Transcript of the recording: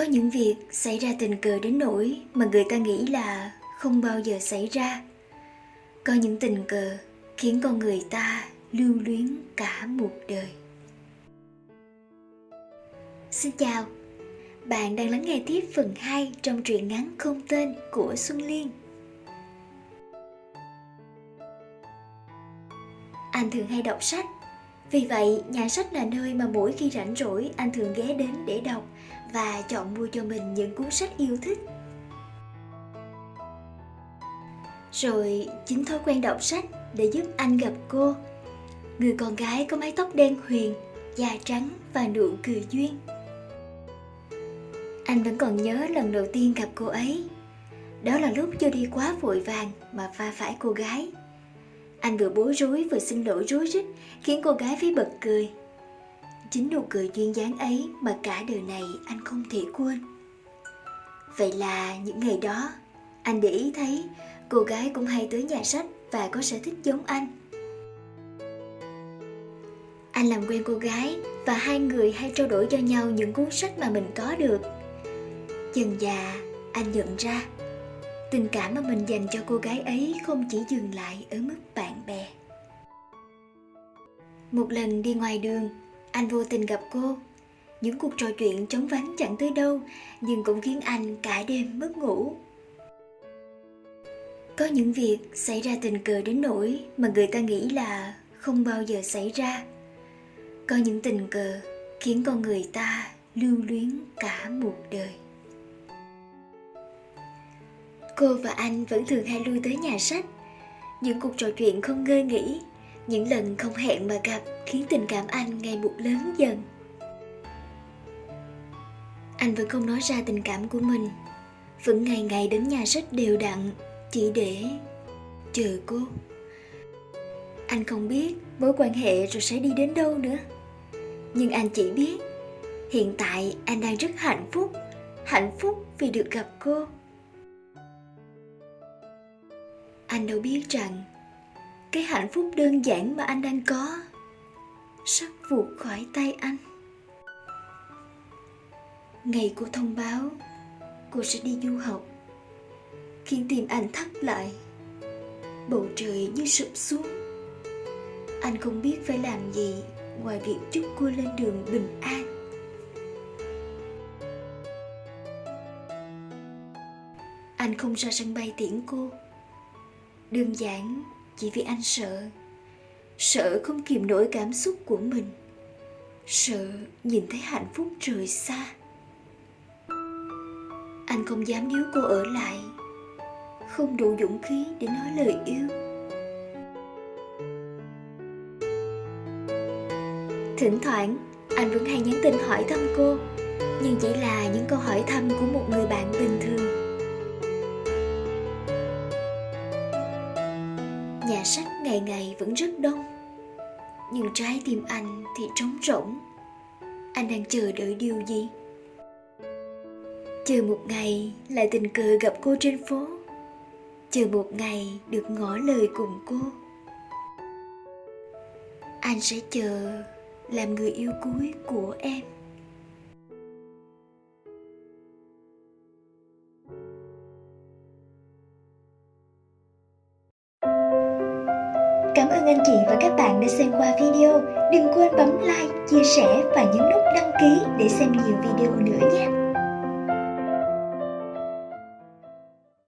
có những việc xảy ra tình cờ đến nỗi mà người ta nghĩ là không bao giờ xảy ra có những tình cờ khiến con người ta lưu luyến cả một đời xin chào bạn đang lắng nghe tiếp phần 2 trong truyện ngắn không tên của Xuân Liên. Anh thường hay đọc sách, vì vậy nhà sách là nơi mà mỗi khi rảnh rỗi anh thường ghé đến để đọc và chọn mua cho mình những cuốn sách yêu thích. Rồi chính thói quen đọc sách để giúp anh gặp cô, người con gái có mái tóc đen huyền, da trắng và nụ cười duyên. Anh vẫn còn nhớ lần đầu tiên gặp cô ấy. Đó là lúc chưa đi quá vội vàng mà va phải cô gái. Anh vừa bối rối vừa xin lỗi rối rít khiến cô gái phải bật cười. Chính nụ cười duyên dáng ấy mà cả đời này anh không thể quên. Vậy là những ngày đó, anh để ý thấy cô gái cũng hay tới nhà sách và có sở thích giống anh. Anh làm quen cô gái và hai người hay trao đổi cho nhau những cuốn sách mà mình có được Dần già, anh nhận ra tình cảm mà mình dành cho cô gái ấy không chỉ dừng lại ở mức bạn bè. Một lần đi ngoài đường, anh vô tình gặp cô. Những cuộc trò chuyện chóng vánh chẳng tới đâu, nhưng cũng khiến anh cả đêm mất ngủ. Có những việc xảy ra tình cờ đến nỗi mà người ta nghĩ là không bao giờ xảy ra. Có những tình cờ khiến con người ta lưu luyến cả một đời. Cô và anh vẫn thường hay lui tới nhà sách. Những cuộc trò chuyện không ngơi nghỉ, những lần không hẹn mà gặp khiến tình cảm anh ngày một lớn dần. Anh vẫn không nói ra tình cảm của mình, vẫn ngày ngày đến nhà sách đều đặn chỉ để chờ cô. Anh không biết mối quan hệ rồi sẽ đi đến đâu nữa. Nhưng anh chỉ biết hiện tại anh đang rất hạnh phúc, hạnh phúc vì được gặp cô anh đâu biết rằng cái hạnh phúc đơn giản mà anh đang có sắp vụt khỏi tay anh. Ngày cô thông báo, cô sẽ đi du học. Khiến tim anh thắt lại, bầu trời như sụp xuống. Anh không biết phải làm gì ngoài việc chúc cô lên đường bình an. Anh không ra sân bay tiễn cô đơn giản, chỉ vì anh sợ. Sợ không kìm nổi cảm xúc của mình. Sợ nhìn thấy hạnh phúc rời xa. Anh không dám níu cô ở lại. Không đủ dũng khí để nói lời yêu. Thỉnh thoảng, anh vẫn hay nhắn tin hỏi thăm cô. Nhưng chỉ là những câu hỏi thăm của một người bạn ngày ngày vẫn rất đông. Nhưng trái tim anh thì trống rỗng. Anh đang chờ đợi điều gì? Chờ một ngày lại tình cờ gặp cô trên phố. Chờ một ngày được ngỏ lời cùng cô. Anh sẽ chờ làm người yêu cuối của em. Cảm ơn anh chị và các bạn đã xem qua video. Đừng quên bấm like, chia sẻ và nhấn nút đăng ký để xem nhiều video nữa nhé.